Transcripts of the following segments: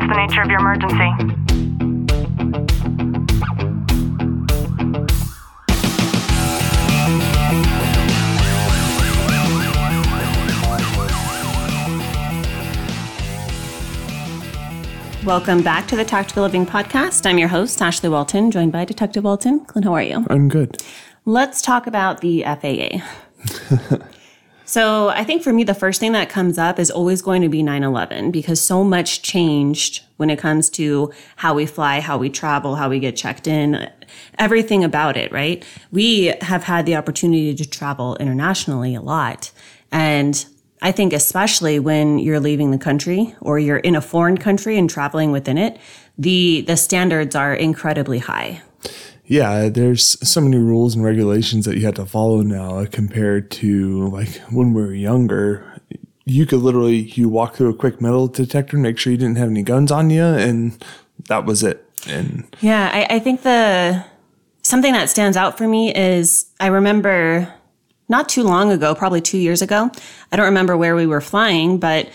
What's the nature of your emergency? Welcome back to the Tactical Living Podcast. I'm your host, Ashley Walton, joined by Detective Walton. Clint, how are you? I'm good. Let's talk about the FAA. so, I think for me, the first thing that comes up is always going to be 9 11 because so much changed when it comes to how we fly, how we travel, how we get checked in, everything about it, right? We have had the opportunity to travel internationally a lot. And I think especially when you're leaving the country or you're in a foreign country and traveling within it, the the standards are incredibly high. Yeah, there's so many rules and regulations that you have to follow now compared to like when we were younger. You could literally you walk through a quick metal detector, make sure you didn't have any guns on you, and that was it. And Yeah, I, I think the something that stands out for me is I remember not too long ago, probably two years ago. I don't remember where we were flying, but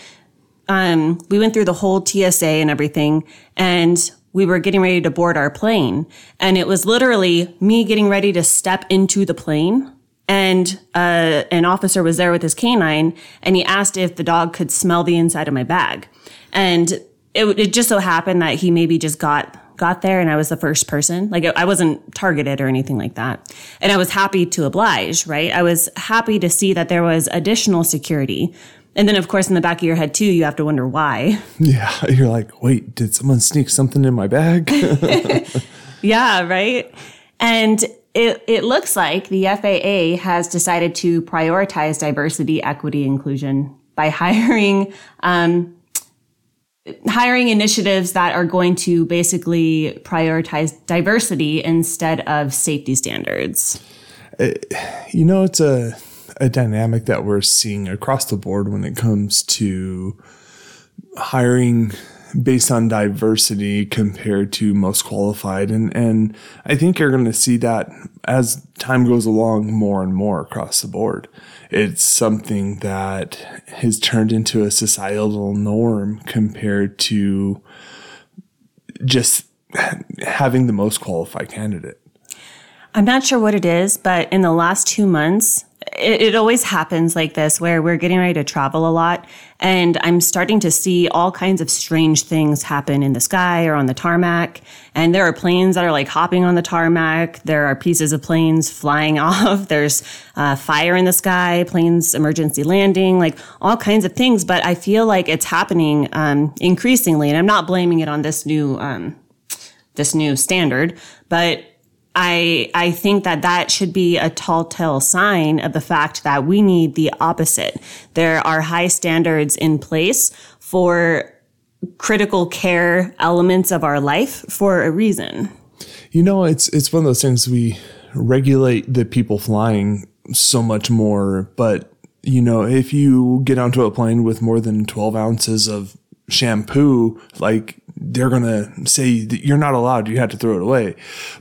um, we went through the whole TSA and everything, and we were getting ready to board our plane, and it was literally me getting ready to step into the plane. And uh, an officer was there with his canine, and he asked if the dog could smell the inside of my bag. And it, it just so happened that he maybe just got got there and I was the first person. Like I wasn't targeted or anything like that. And I was happy to oblige, right? I was happy to see that there was additional security. And then of course in the back of your head too, you have to wonder why. yeah, you're like, wait, did someone sneak something in my bag? yeah, right? And it, it looks like the FAA has decided to prioritize diversity, equity, inclusion by hiring um, hiring initiatives that are going to basically prioritize diversity instead of safety standards. you know, it's a a dynamic that we're seeing across the board when it comes to hiring based on diversity compared to most qualified. And and I think you're going to see that as time goes along more and more across the board. It's something that has turned into a societal norm compared to just having the most qualified candidate. I'm not sure what it is, but in the last two months, it, it, always happens like this where we're getting ready to travel a lot. And I'm starting to see all kinds of strange things happen in the sky or on the tarmac. And there are planes that are like hopping on the tarmac. There are pieces of planes flying off. There's uh, fire in the sky, planes emergency landing, like all kinds of things. But I feel like it's happening um, increasingly. And I'm not blaming it on this new, um, this new standard, but I, I think that that should be a tall tale sign of the fact that we need the opposite. There are high standards in place for critical care elements of our life for a reason. You know, it's it's one of those things we regulate the people flying so much more, but you know, if you get onto a plane with more than 12 ounces of shampoo, like they're going to say you're not allowed, you have to throw it away.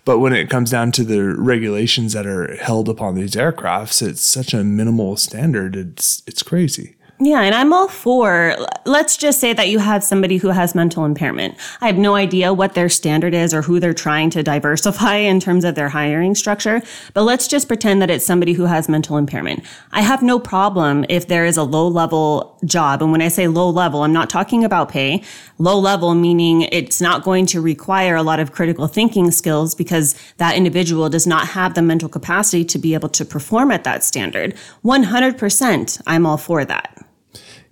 But when it comes down to the regulations that are held upon these aircrafts, it's such a minimal standard. It's, it's crazy. Yeah, and I'm all for, let's just say that you have somebody who has mental impairment. I have no idea what their standard is or who they're trying to diversify in terms of their hiring structure, but let's just pretend that it's somebody who has mental impairment. I have no problem if there is a low level job. And when I say low level, I'm not talking about pay. Low level meaning it's not going to require a lot of critical thinking skills because that individual does not have the mental capacity to be able to perform at that standard. 100%, I'm all for that.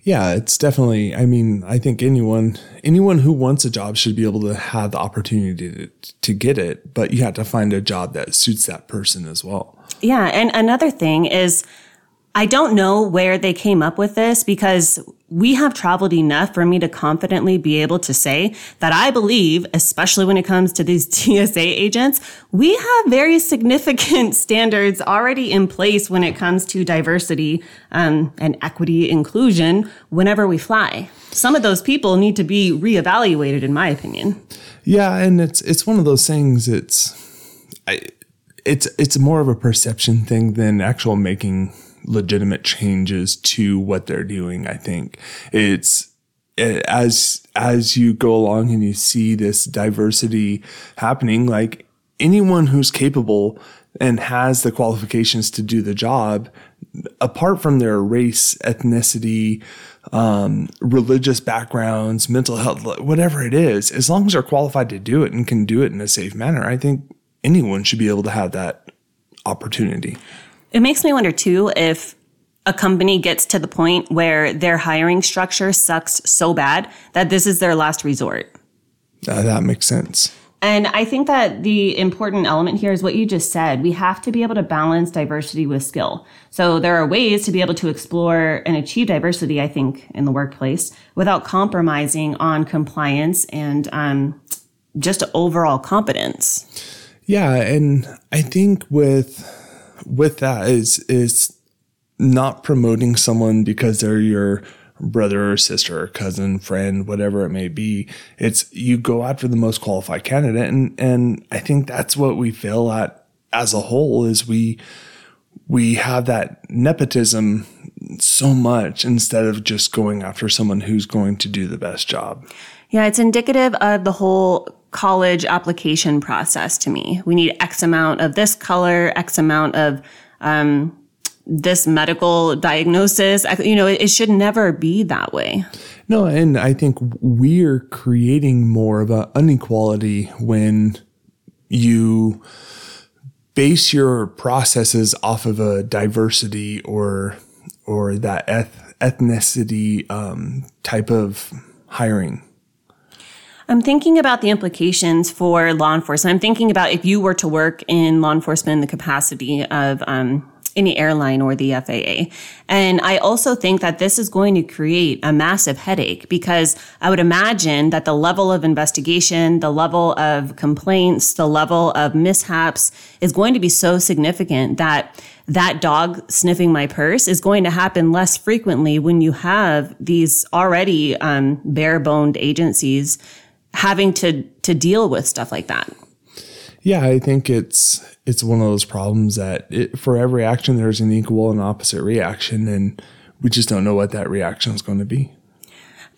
Yeah, it's definitely. I mean, I think anyone anyone who wants a job should be able to have the opportunity to, to get it, but you have to find a job that suits that person as well. Yeah, and another thing is I don't know where they came up with this because we have traveled enough for me to confidently be able to say that I believe, especially when it comes to these TSA agents, we have very significant standards already in place when it comes to diversity um, and equity inclusion whenever we fly. Some of those people need to be reevaluated, in my opinion. Yeah, and it's it's one of those things. It's I, it's it's more of a perception thing than actual making legitimate changes to what they're doing. I think it's as as you go along and you see this diversity happening, like anyone who's capable and has the qualifications to do the job, apart from their race, ethnicity, um, religious backgrounds, mental health, whatever it is, as long as they're qualified to do it and can do it in a safe manner, I think anyone should be able to have that opportunity. It makes me wonder too if a company gets to the point where their hiring structure sucks so bad that this is their last resort. Uh, that makes sense. And I think that the important element here is what you just said. We have to be able to balance diversity with skill. So there are ways to be able to explore and achieve diversity, I think, in the workplace without compromising on compliance and um, just overall competence. Yeah, and I think with with that is is not promoting someone because they're your brother or sister or cousin, friend, whatever it may be. It's you go after the most qualified candidate. And, and I think that's what we fail at as a whole is we, we have that nepotism so much instead of just going after someone who's going to do the best job. Yeah, it's indicative of the whole college application process to me. We need X amount of this color, X amount of um, this medical diagnosis. You know, it, should never be that way. No, and I think we're creating more of an inequality when you base your processes off of a diversity or or that eth- ethnicity um, type of hiring. I'm thinking about the implications for law enforcement. I'm thinking about if you were to work in law enforcement in the capacity of um, any airline or the FAA. And I also think that this is going to create a massive headache because I would imagine that the level of investigation, the level of complaints, the level of mishaps is going to be so significant that that dog sniffing my purse is going to happen less frequently when you have these already um, bare boned agencies having to to deal with stuff like that. Yeah, I think it's it's one of those problems that it, for every action there's an equal and opposite reaction, and we just don't know what that reaction is going to be.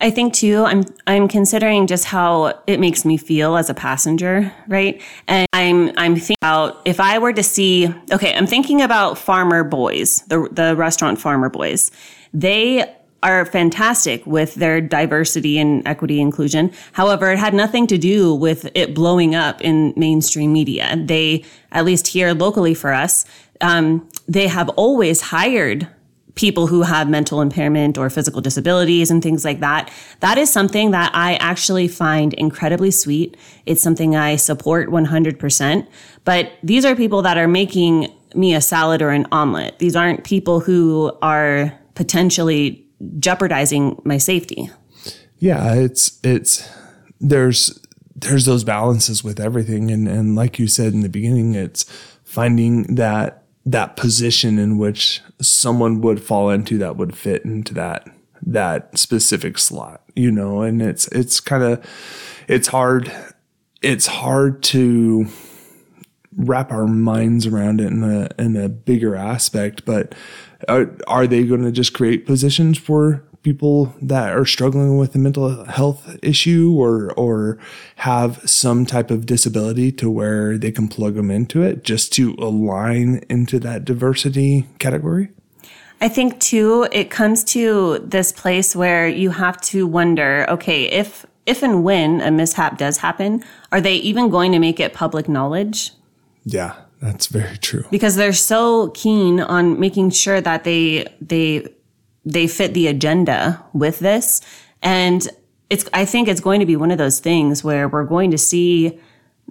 I think too, I'm I'm considering just how it makes me feel as a passenger, right? And I'm I'm thinking about if I were to see, okay, I'm thinking about Farmer Boys, the the restaurant Farmer Boys. They are fantastic with their diversity and equity inclusion. However, it had nothing to do with it blowing up in mainstream media. They, at least here locally for us, um, they have always hired people who have mental impairment or physical disabilities and things like that. That is something that I actually find incredibly sweet. It's something I support 100%. But these are people that are making me a salad or an omelet. These aren't people who are potentially jeopardizing my safety. Yeah, it's it's there's there's those balances with everything and and like you said in the beginning it's finding that that position in which someone would fall into that would fit into that that specific slot you know and it's it's kind of it's hard it's hard to wrap our minds around it in a in a bigger aspect but are, are they going to just create positions for people that are struggling with a mental health issue or or have some type of disability to where they can plug them into it just to align into that diversity category? I think too it comes to this place where you have to wonder, okay, if if and when a mishap does happen, are they even going to make it public knowledge? Yeah. That's very true. Because they're so keen on making sure that they they they fit the agenda with this and it's I think it's going to be one of those things where we're going to see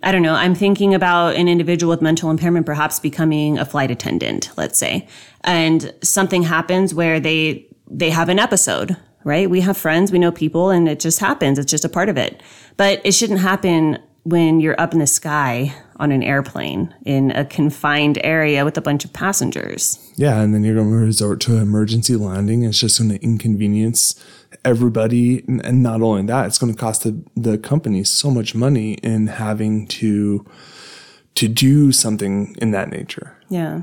I don't know, I'm thinking about an individual with mental impairment perhaps becoming a flight attendant, let's say. And something happens where they they have an episode, right? We have friends, we know people and it just happens. It's just a part of it. But it shouldn't happen when you're up in the sky on an airplane in a confined area with a bunch of passengers. Yeah, and then you're going to resort to emergency landing. It's just going to inconvenience everybody. And not only that, it's going to cost the, the company so much money in having to to do something in that nature. Yeah.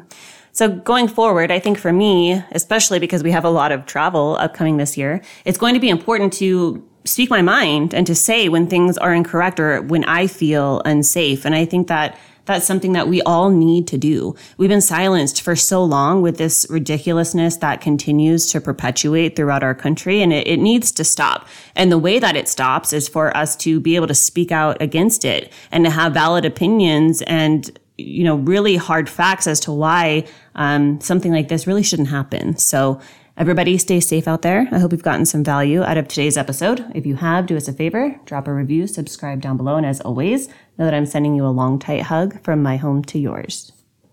So going forward, I think for me, especially because we have a lot of travel upcoming this year, it's going to be important to speak my mind and to say when things are incorrect or when I feel unsafe. And I think that that's something that we all need to do. We've been silenced for so long with this ridiculousness that continues to perpetuate throughout our country and it, it, needs to stop. And the way that it stops is for us to be able to speak out against it and to have valid opinions and you know really hard facts as to why um, something like this really shouldn't happen. So Everybody stay safe out there. I hope you've gotten some value out of today's episode. If you have, do us a favor, drop a review, subscribe down below, and as always, know that I'm sending you a long, tight hug from my home to yours.